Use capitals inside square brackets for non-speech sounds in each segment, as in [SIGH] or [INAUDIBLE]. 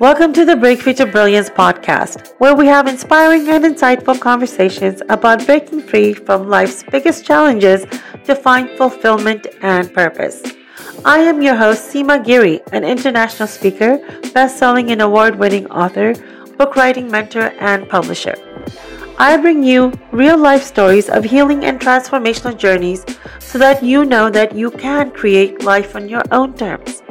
Welcome to the Breakthrough to Brilliance podcast, where we have inspiring and insightful conversations about breaking free from life's biggest challenges to find fulfillment and purpose. I am your host, Seema Giri, an international speaker, best selling and award winning author, book writing mentor, and publisher. I bring you real life stories of healing and transformational journeys so that you know that you can create life on your own terms.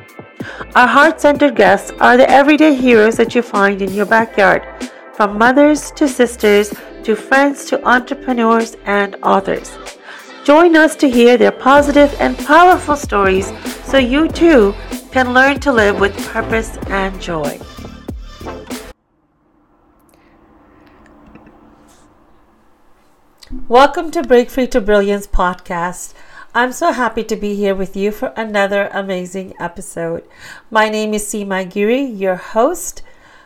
Our heart centered guests are the everyday heroes that you find in your backyard, from mothers to sisters to friends to entrepreneurs and authors. Join us to hear their positive and powerful stories so you too can learn to live with purpose and joy. Welcome to Break Free to Brilliance podcast. I'm so happy to be here with you for another amazing episode. My name is Seema Giri, your host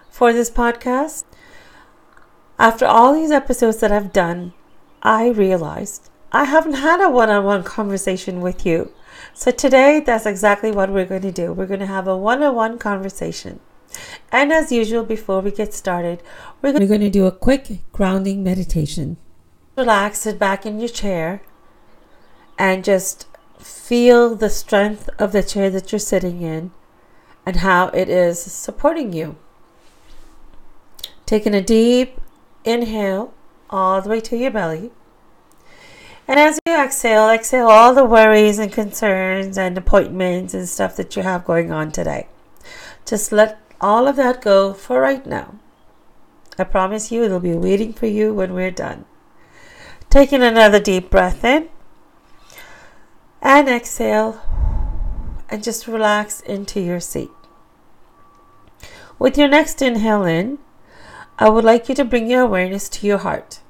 for this podcast. After all these episodes that I've done, I realized I haven't had a one on one conversation with you. So today, that's exactly what we're going to do. We're going to have a one on one conversation. And as usual, before we get started, we're going to do a quick grounding meditation. Relax, sit back in your chair and just feel the strength of the chair that you're sitting in and how it is supporting you. Taking a deep inhale all the way to your belly. And as you exhale, exhale all the worries and concerns and appointments and stuff that you have going on today. Just let all of that go for right now. I promise you it'll be waiting for you when we're done. Taking another deep breath in and exhale and just relax into your seat. With your next inhale in, I would like you to bring your awareness to your heart.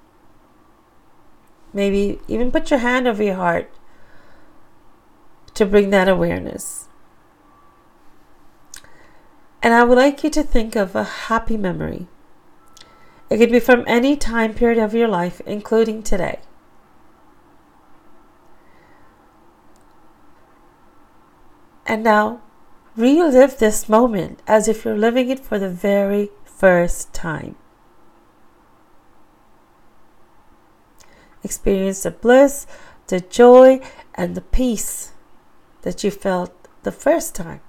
Maybe even put your hand over your heart to bring that awareness. And I would like you to think of a happy memory. It could be from any time period of your life, including today. And now relive this moment as if you're living it for the very first time. Experience the bliss, the joy, and the peace that you felt the first time.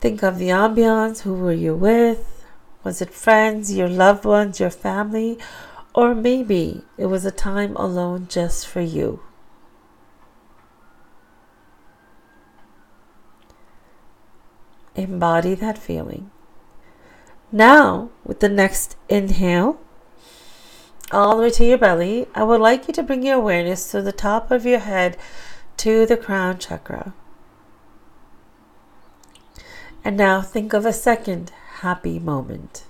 Think of the ambiance. Who were you with? Was it friends, your loved ones, your family? Or maybe it was a time alone just for you. Embody that feeling. Now, with the next inhale, all the way to your belly, I would like you to bring your awareness to the top of your head to the crown chakra. And now think of a second happy moment.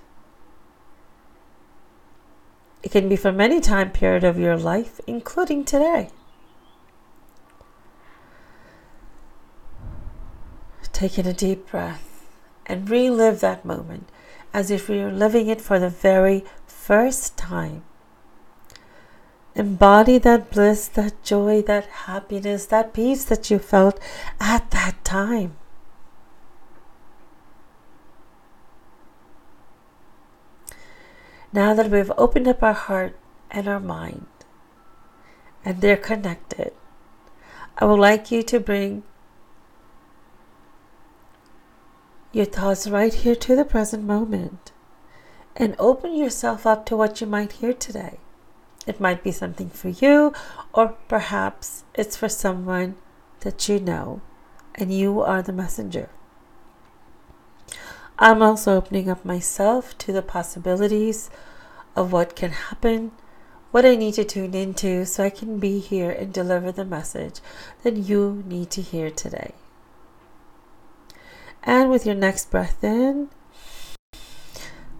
It can be from any time period of your life, including today. Taking a deep breath and relive that moment as if you're living it for the very first time. Embody that bliss, that joy, that happiness, that peace that you felt at that time. Now that we've opened up our heart and our mind and they're connected, I would like you to bring your thoughts right here to the present moment and open yourself up to what you might hear today. It might be something for you, or perhaps it's for someone that you know, and you are the messenger. I'm also opening up myself to the possibilities of what can happen, what I need to tune into so I can be here and deliver the message that you need to hear today. And with your next breath in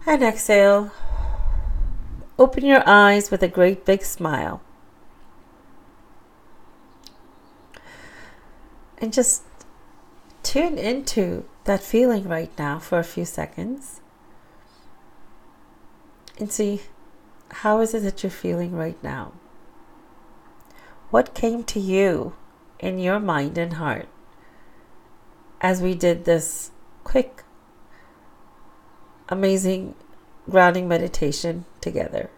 and exhale, open your eyes with a great big smile. And just tune into that feeling right now for a few seconds and see how is it that you're feeling right now? What came to you in your mind and heart? As we did this quick amazing grounding meditation together.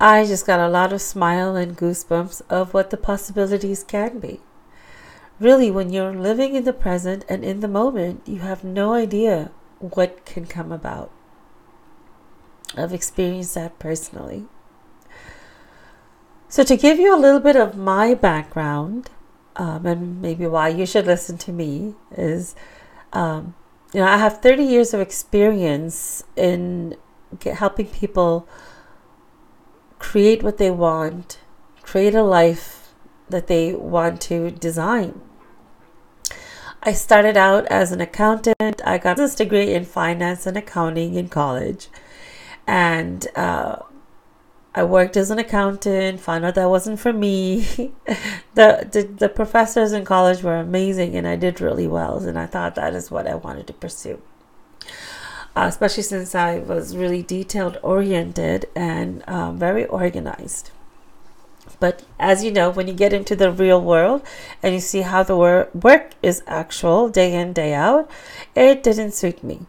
I just got a lot of smile and goosebumps of what the possibilities can be. Really, when you're living in the present and in the moment, you have no idea what can come about. I've experienced that personally. So, to give you a little bit of my background, um, and maybe why you should listen to me, is um, you know, I have 30 years of experience in get, helping people create what they want, create a life that they want to design. I started out as an accountant. I got this degree in finance and accounting in college. And uh, I worked as an accountant, found out that wasn't for me. [LAUGHS] the, the, the professors in college were amazing and I did really well and I thought that is what I wanted to pursue. Uh, especially since I was really detailed oriented and um, very organized. But as you know, when you get into the real world and you see how the wor- work is actual day in, day out, it didn't suit me.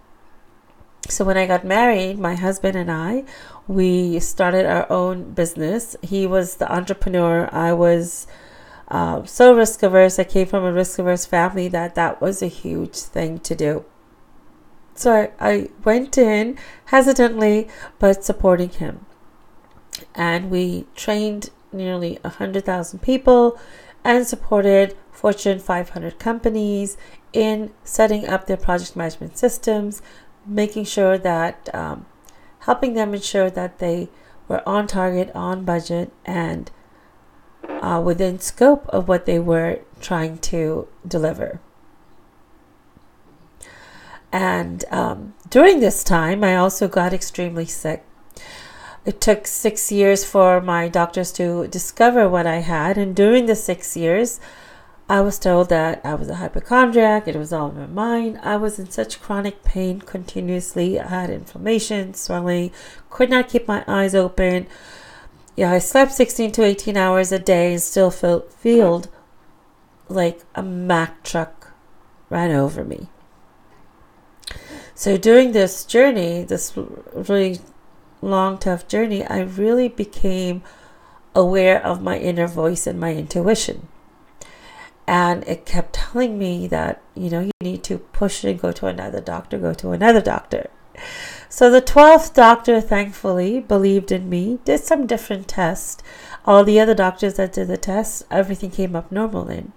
So when I got married, my husband and I, we started our own business. He was the entrepreneur. I was uh, so risk averse. I came from a risk averse family that that was a huge thing to do. So I, I went in hesitantly, but supporting him. And we trained nearly 100,000 people and supported Fortune 500 companies in setting up their project management systems, making sure that um, helping them ensure that they were on target, on budget, and uh, within scope of what they were trying to deliver. And um, during this time, I also got extremely sick. It took six years for my doctors to discover what I had, and during the six years, I was told that I was a hypochondriac, it was all in my mind. I was in such chronic pain continuously. I had inflammation, swelling, could not keep my eyes open. Yeah, I slept 16 to 18 hours a day and still felt felt like a Mack truck ran over me. So during this journey, this really long, tough journey, I really became aware of my inner voice and my intuition and it kept telling me that you know you need to push and go to another doctor go to another doctor. So the 12th doctor thankfully believed in me did some different tests. All the other doctors that did the tests everything came up normal in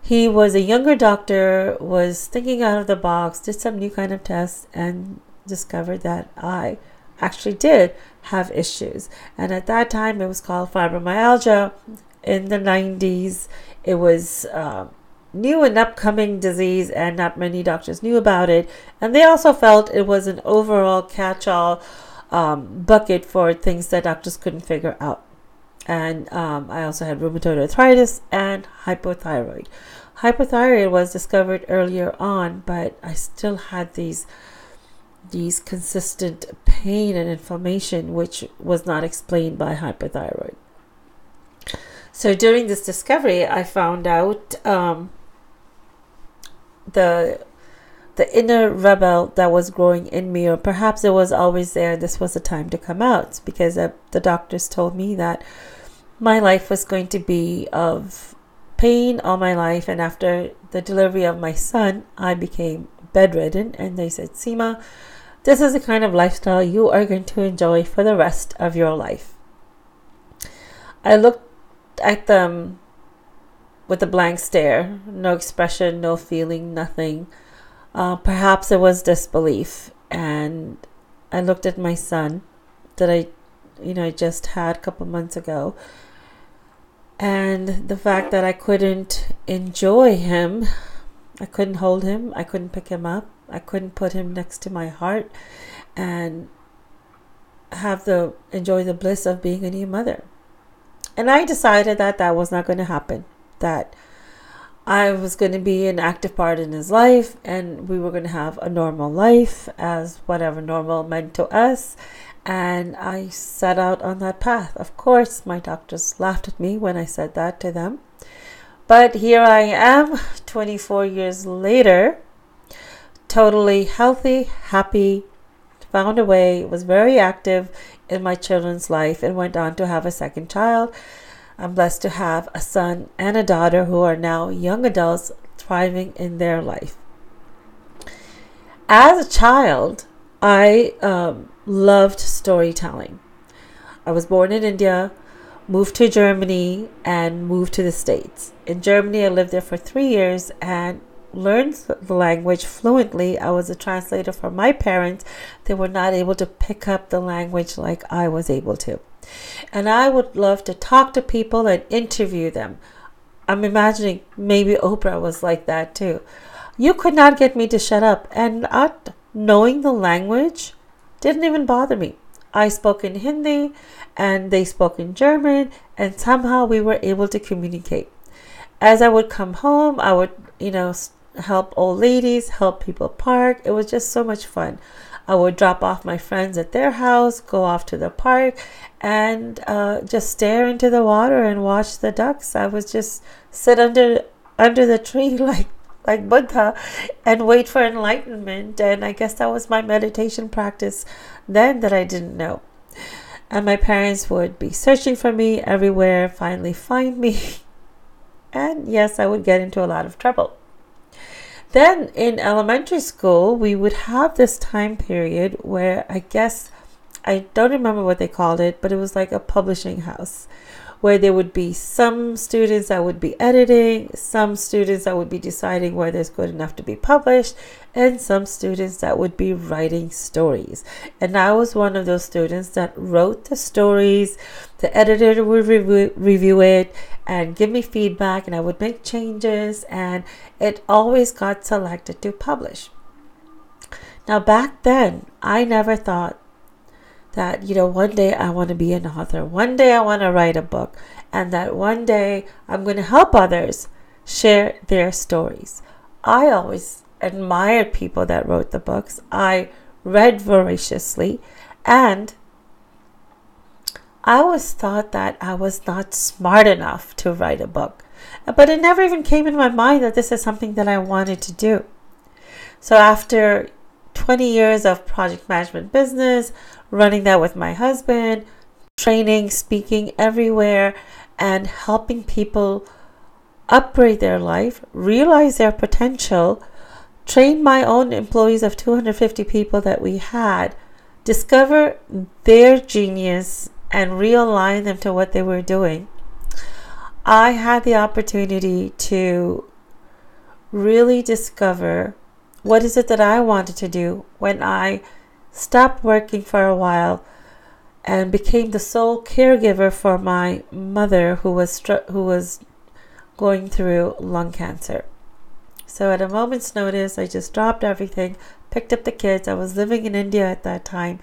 he was a younger doctor was thinking out of the box did some new kind of tests and discovered that i actually did have issues. And at that time it was called fibromyalgia in the 90s it was uh, new and upcoming disease, and not many doctors knew about it. And they also felt it was an overall catch all um, bucket for things that doctors couldn't figure out. And um, I also had rheumatoid arthritis and hypothyroid. Hypothyroid was discovered earlier on, but I still had these these consistent pain and inflammation, which was not explained by hypothyroid. So during this discovery, I found out um, the the inner rebel that was growing in me, or perhaps it was always there. This was the time to come out because uh, the doctors told me that my life was going to be of pain all my life. And after the delivery of my son, I became bedridden. And they said, Seema, this is the kind of lifestyle you are going to enjoy for the rest of your life. I looked at them with a blank stare, no expression, no feeling, nothing. Uh, perhaps it was disbelief. And I looked at my son that I, you know, I just had a couple months ago. And the fact that I couldn't enjoy him, I couldn't hold him, I couldn't pick him up, I couldn't put him next to my heart and have the enjoy the bliss of being a new mother. And I decided that that was not going to happen, that I was going to be an active part in his life and we were going to have a normal life as whatever normal meant to us. And I set out on that path. Of course, my doctors laughed at me when I said that to them. But here I am, [LAUGHS] 24 years later, totally healthy, happy, found a way, was very active in my children's life, and went on to have a second child. I'm blessed to have a son and a daughter who are now young adults thriving in their life. As a child, I um, loved storytelling. I was born in India, moved to Germany, and moved to the States. In Germany, I lived there for three years and learned the language fluently. I was a translator for my parents. They were not able to pick up the language like I was able to. And I would love to talk to people and interview them. I'm imagining maybe Oprah was like that too. You could not get me to shut up, and not knowing the language didn't even bother me. I spoke in Hindi and they spoke in German, and somehow we were able to communicate. As I would come home, I would, you know, help old ladies, help people park. It was just so much fun. I would drop off my friends at their house, go off to the park, and uh, just stare into the water and watch the ducks. I was just sit under under the tree [LAUGHS] like like Buddha and wait for enlightenment. And I guess that was my meditation practice then that I didn't know. And my parents would be searching for me everywhere, finally find me. [LAUGHS] And yes, I would get into a lot of trouble. Then in elementary school, we would have this time period where I guess I don't remember what they called it, but it was like a publishing house where there would be some students that would be editing, some students that would be deciding whether it's good enough to be published, and some students that would be writing stories. And I was one of those students that wrote the stories. The editor would review, review it and give me feedback, and I would make changes, and it always got selected to publish. Now, back then, I never thought that, you know, one day I want to be an author, one day I want to write a book, and that one day I'm going to help others share their stories. I always admired people that wrote the books. I read voraciously, and I always thought that I was not smart enough to write a book. But it never even came in my mind that this is something that I wanted to do. So after 20 years of project management business, running that with my husband, training, speaking everywhere, and helping people upgrade their life, realize their potential, train my own employees of 250 people that we had, discover their genius, and realign them to what they were doing. I had the opportunity to really discover what is it that I wanted to do when I stopped working for a while and became the sole caregiver for my mother who was who was going through lung cancer. So at a moment's notice, I just dropped everything, picked up the kids. I was living in India at that time,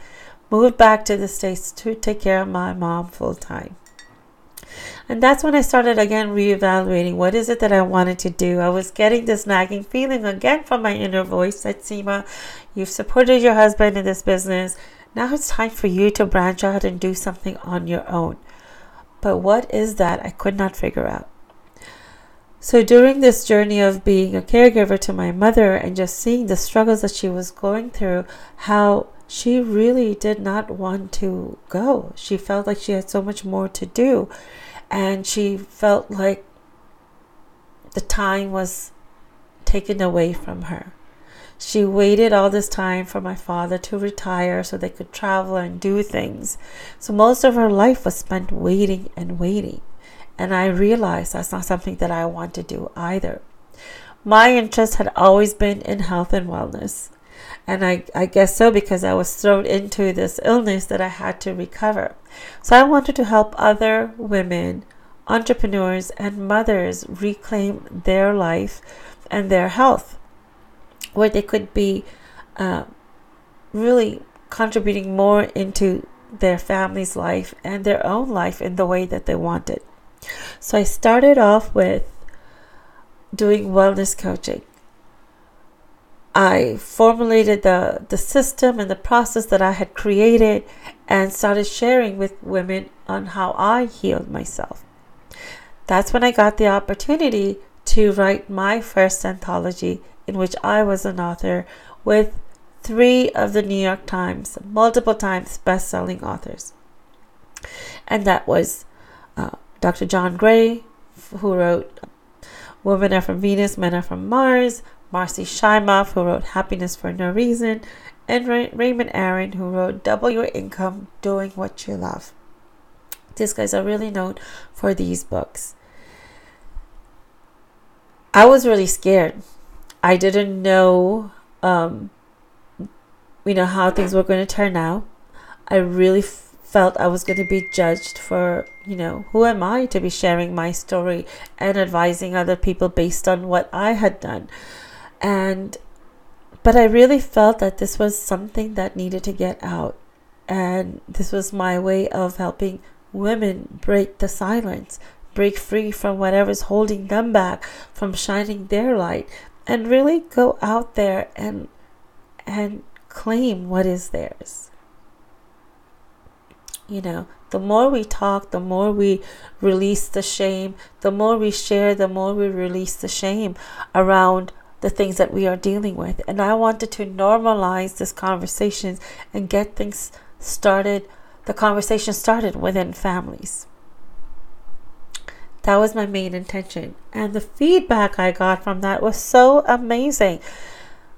moved back to the States to take care of my mom full time. And that's when I started again reevaluating what is it that I wanted to do. I was getting this nagging feeling again from my inner voice that Seema, you've supported your husband in this business. Now it's time for you to branch out and do something on your own. But what is that? I could not figure out. So during this journey of being a caregiver to my mother and just seeing the struggles that she was going through, how she really did not want to go. She felt like she had so much more to do and she felt like the time was taken away from her. She waited all this time for my father to retire so they could travel and do things. So most of her life was spent waiting and waiting. And I realized that's not something that I want to do either. My interest had always been in health and wellness. And I, I guess so because I was thrown into this illness that I had to recover. So I wanted to help other women, entrepreneurs, and mothers reclaim their life and their health, where they could be uh, really contributing more into their family's life and their own life in the way that they wanted. So I started off with doing wellness coaching. I formulated the, the system and the process that I had created and started sharing with women on how I healed myself. That's when I got the opportunity to write my first anthology, in which I was an author, with three of the New York Times, multiple times best selling authors. And that was uh, Dr. John Gray, who wrote Women Are from Venus, Men Are from Mars, Marci Shimoff, who wrote Happiness for No Reason, and Ray- Raymond Aaron, who wrote Double Your Income Doing What You Love. These guys are really known for these books. I was really scared. I didn't know, um, you know, how things were going to turn out. I really f- felt I was going to be judged for, you know, who am I to be sharing my story and advising other people based on what I had done. And but I really felt that this was something that needed to get out. And this was my way of helping women break the silence, break free from whatever's holding them back from shining their light, and really go out there and and claim what is theirs. You know, the more we talk, the more we release the shame, the more we share, the more we release the shame around the things that we are dealing with. And I wanted to normalize this conversation and get things started, the conversation started within families. That was my main intention. And the feedback I got from that was so amazing.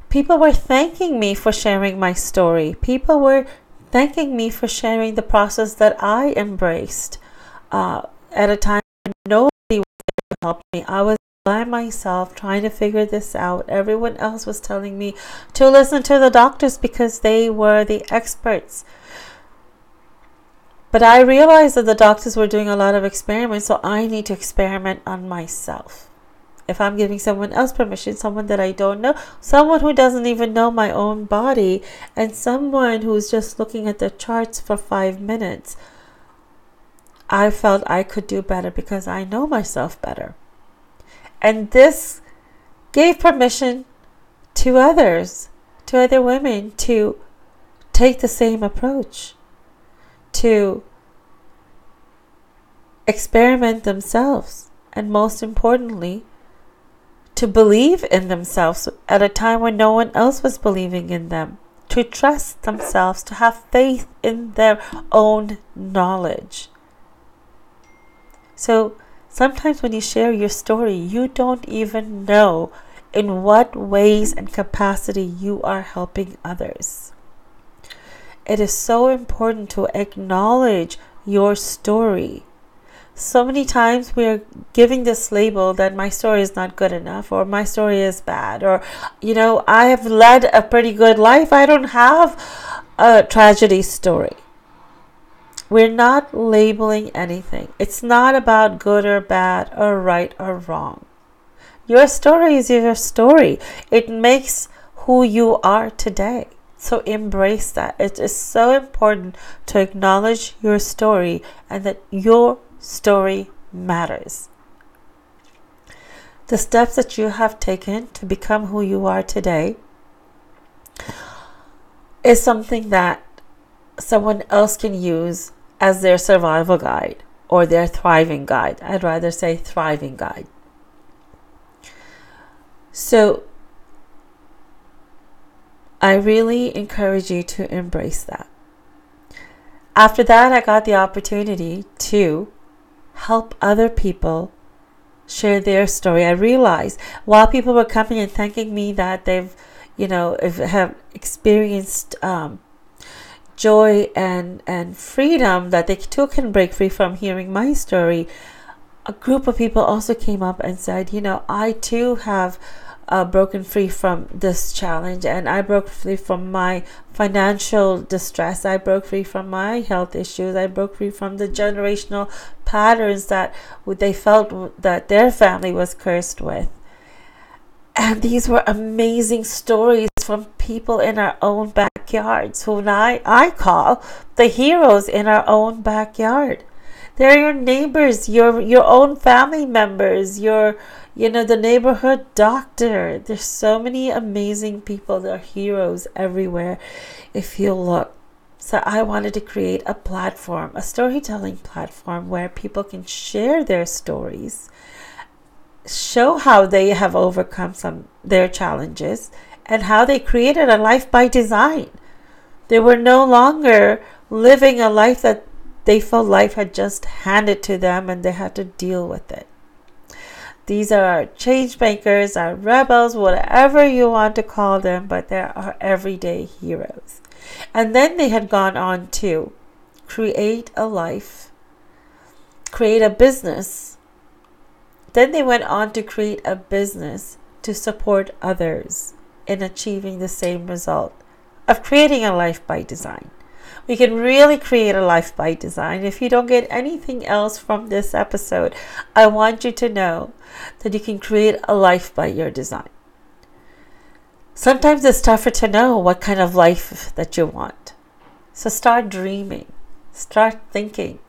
People were thanking me for sharing my story. People were thanking me for sharing the process that I embraced uh, at a time when nobody was there to help me. I was by myself trying to figure this out. Everyone else was telling me to listen to the doctors because they were the experts. But I realized that the doctors were doing a lot of experiments, so I need to experiment on myself. If I'm giving someone else permission, someone that I don't know, someone who doesn't even know my own body, and someone who's just looking at the charts for five minutes, I felt I could do better because I know myself better. And this gave permission to others, to other women, to take the same approach, to experiment themselves, and most importantly, to believe in themselves at a time when no one else was believing in them, to trust themselves, to have faith in their own knowledge. So, Sometimes when you share your story, you don't even know in what ways and capacity you are helping others. It is so important to acknowledge your story. So many times we are giving this label that my story is not good enough or my story is bad or, you know, I have led a pretty good life. I don't have a tragedy story. We're not labeling anything. It's not about good or bad or right or wrong. Your story is your story. It makes who you are today. So embrace that. It is so important to acknowledge your story and that your story matters. The steps that you have taken to become who you are today is something that someone else can use as their survival guide or their thriving guide. I'd rather say thriving guide. So I really encourage you to embrace that. After that, I got the opportunity to help other people share their story. I realized while people were coming and thanking me that they've, you know, have experienced um, joy and and freedom that they too can break free from hearing my story a group of people also came up and said you know i too have uh, broken free from this challenge and i broke free from my financial distress. I broke free from my health issues. I broke free from the generational patterns that they felt that their family was cursed with. And these were amazing stories from people in our own backyards who I, I call the heroes in our own backyard. They're your neighbors, your your own family members, your you know the neighborhood doctor. There's so many amazing people. There are heroes everywhere if you look. So I wanted to create a platform, a storytelling platform where people can share their stories show how they have overcome some their challenges and how they created a life by design. They were no longer living a life that they felt life had just handed to them and they had to deal with it. These are our change makers, our rebels, whatever you want to call them, but they're everyday heroes. And then they had gone on to create a life, create a business. Then they went on to create a business to support others in achieving the same result of creating a life by design. We can really create a life by design. If you don't get anything else from this episode, I want you to know that you can create a life by your design. Sometimes it's tougher to know what kind of life that you want. So start dreaming, start thinking.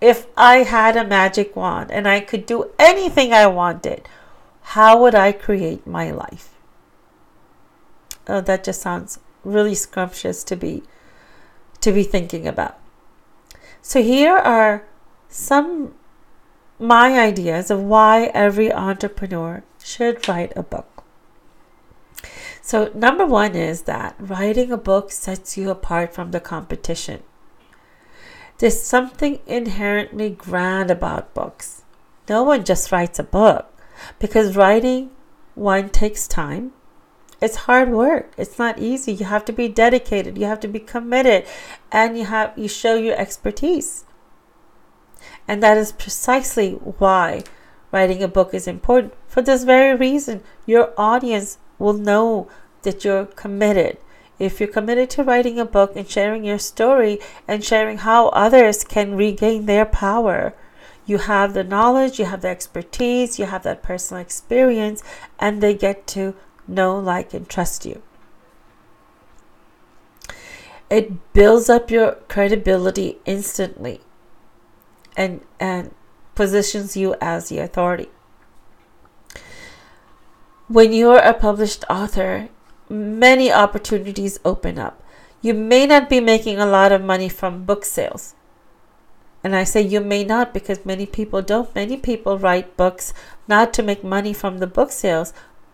If I had a magic wand and I could do anything I wanted, how would I create my life? Oh, that just sounds really scrumptious to be to be thinking about. So here are some my ideas of why every entrepreneur should write a book. So, number one is that writing a book sets you apart from the competition. There's something inherently grand about books. No one just writes a book because writing one takes time it's hard work. It's not easy. You have to be dedicated. You have to be committed. And you have you show your expertise. And that is precisely why writing a book is important. For this very reason your audience will know that you're committed. If you're committed to writing a book and sharing your story and sharing how others can regain their power you have the knowledge, you have the expertise, you have that personal experience, and they get to know, like, and trust you. It builds up your credibility instantly and, and positions you as the authority. When you're a published author, many opportunities open up. You may not be making a lot of money from book sales. And I say you may not because many people don't. Many people write books not to make money from the book sales,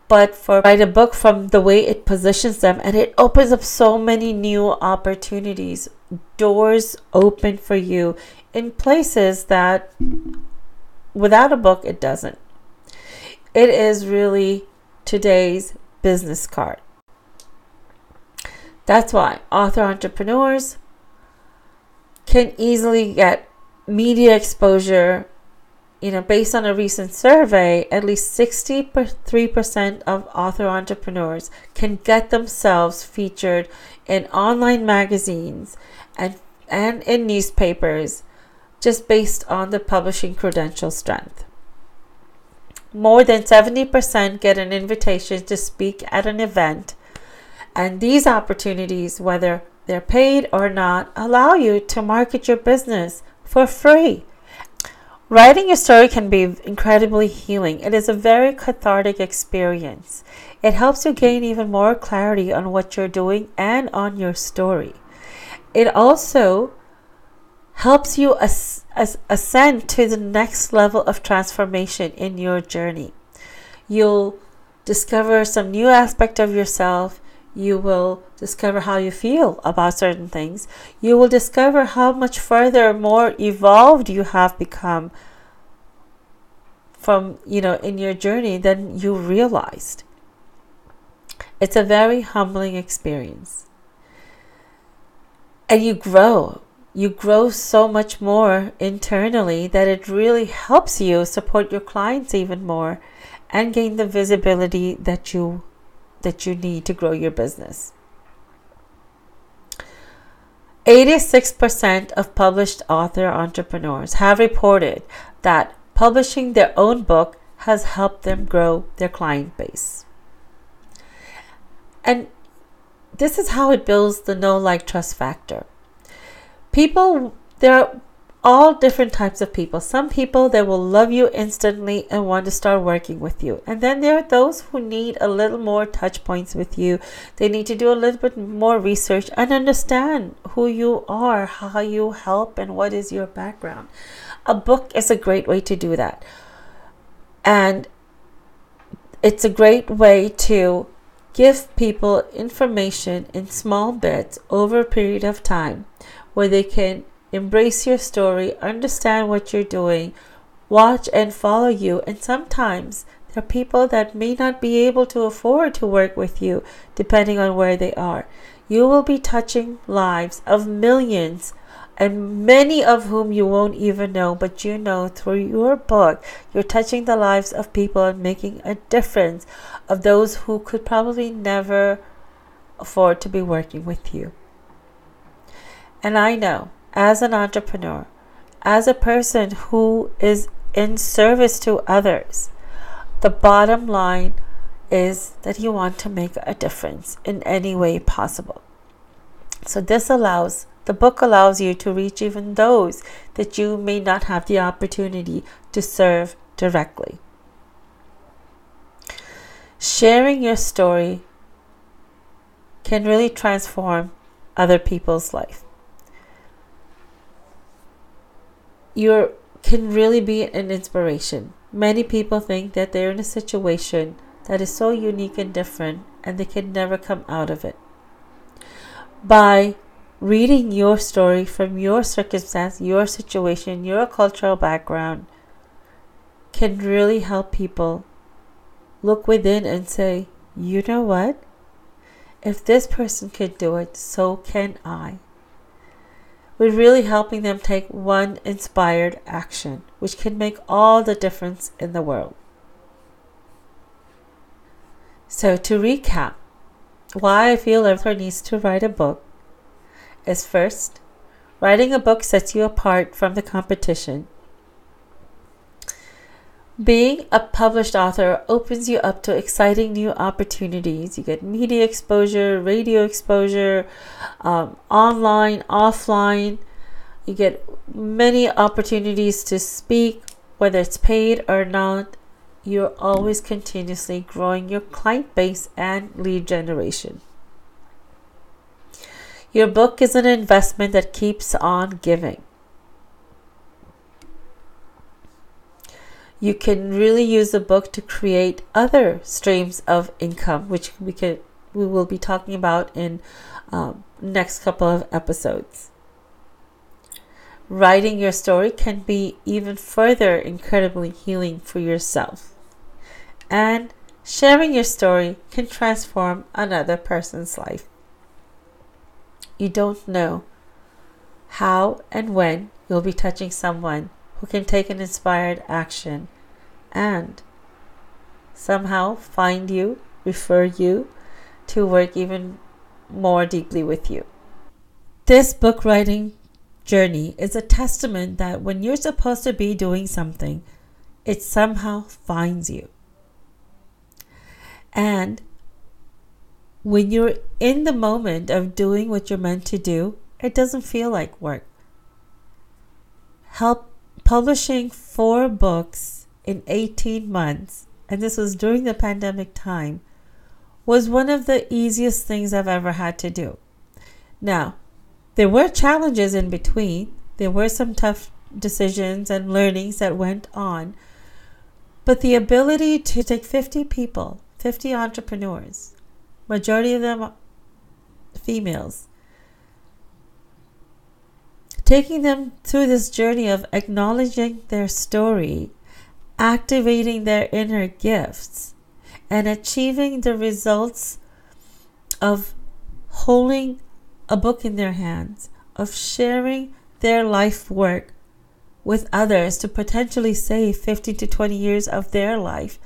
but for write a book from the way it positions them and it opens up so many new opportunities. Doors open for you in places that without a book it doesn't. It is really today's business card. That's why author entrepreneurs can easily get media exposure you know, based on a recent survey, at least 63% of author entrepreneurs can get themselves featured in online magazines and, and in newspapers just based on the publishing credential strength. More than 70% get an invitation to speak at an event, and these opportunities, whether they're paid or not, allow you to market your business for free Writing a story can be incredibly healing. It is a very cathartic experience. It helps you gain even more clarity on what you're doing and on your story. It also helps you as, as ascend to the next level of transformation in your journey. You'll discover some new aspect of yourself you will discover how you feel about certain things. You will discover how much further more evolved you have become from, you know, in your journey than you realized. It's a very humbling experience. And you grow. You grow so much more internally that it really helps you support your clients even more and gain the visibility that you that you need to grow your business. 86% of published author entrepreneurs have reported that publishing their own book has helped them grow their client base. And this is how it builds the know like trust factor. People there all different types of people. Some people that will love you instantly and want to start working with you. And then there are those who need a little more touch points with you. They need to do a little bit more research and understand who you are, how you help, and what is your background. A book is a great way to do that. And it's a great way to give people information in small bits over a period of time where they can embrace your story, understand what you're doing, watch and follow you. And sometimes there are people that may not be able to afford to work with you depending on where they are. You will be touching lives of millions and many of whom you won't even know, but you know through your book, you're touching the lives of people and making a difference of those who could probably never afford to be working with you. And I know as an entrepreneur, as a person who is in service to others, the bottom line is that you want to make a difference in any way possible. So, this allows the book allows you to reach even those that you may not have the opportunity to serve directly. Sharing your story can really transform other people's life. You can really be an inspiration. Many people think that they're in a situation that is so unique and different and they can never come out of it. By reading your story from your circumstance, your situation, your cultural background can really help people look within and say, you know what? If this person could do it, so can I. We're really helping them take one inspired action, which can make all the difference in the world. So, to recap, why I feel everyone needs to write a book is first, writing a book sets you apart from the competition. Being a published author opens you up to exciting new opportunities. You get media exposure, radio exposure, um, online, offline. You get many opportunities to speak, whether it's paid or not. You're always continuously growing your client base and lead generation. Your book is an investment that keeps on giving. You can really use the book to create other streams of income, which we can we will be talking about in um, next couple of episodes. Writing your story can be even further incredibly healing for yourself. And sharing your story can transform another person's life. You don't know how and when you'll be touching someone who can take an inspired action and somehow find you, refer you to work even more deeply with you. This book writing journey is a testament that when you're supposed to be doing something, it somehow finds you. And when you're in the moment of doing what you're meant to do, it doesn't feel like work. Help publishing four books in 18 months, and this was during the pandemic time, was one of the easiest things I've ever had to do. Now, there were challenges in between. There were some tough decisions and learnings that went on. But the ability to take 50 people, 50 entrepreneurs, majority of them females. Taking them through this journey of acknowledging their story, activating their inner gifts, and achieving the results of holding a book in their hands, of sharing their life work with others to potentially save 15 to 20 years of their life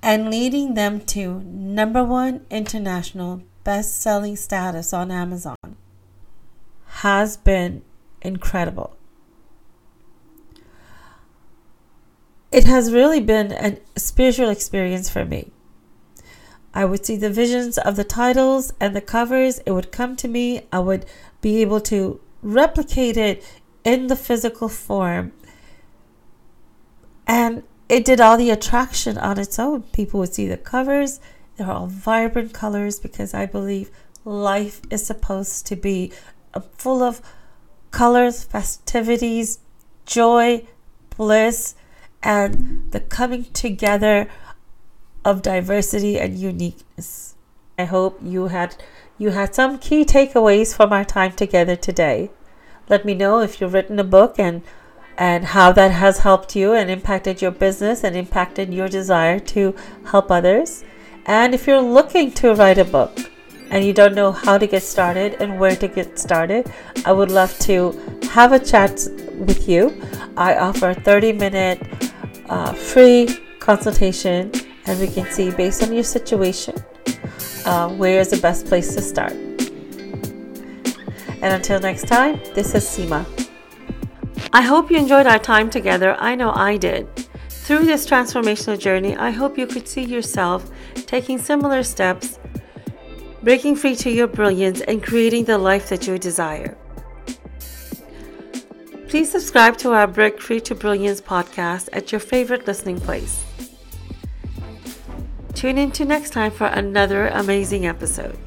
and leading them to number one international best selling status on Amazon has been incredible. It has really been a spiritual experience for me. I would see the visions of the titles and the covers, it would come to me, I would be able to replicate it in the physical form. And it did all the attraction on its own. People would see the covers, they're all vibrant colors because I believe life is supposed to be full of colors, festivities, joy, bliss, and the coming together of diversity and uniqueness. I hope you had you had some key takeaways from our time together today. Let me know if you've written a book and and how that has helped you and impacted your business and impacted your desire to help others. And if you're looking to write a book and you don't know how to get started and where to get started, I would love to have a chat with you. I offer a 30 minute uh, free consultation and we can see based on your situation uh, where is the best place to start. And until next time, this is Seema. I hope you enjoyed our time together. I know I did. Through this transformational journey, I hope you could see yourself taking similar steps, breaking free to your brilliance, and creating the life that you desire. Please subscribe to our Break Free to Brilliance podcast at your favorite listening place. Tune in to next time for another amazing episode.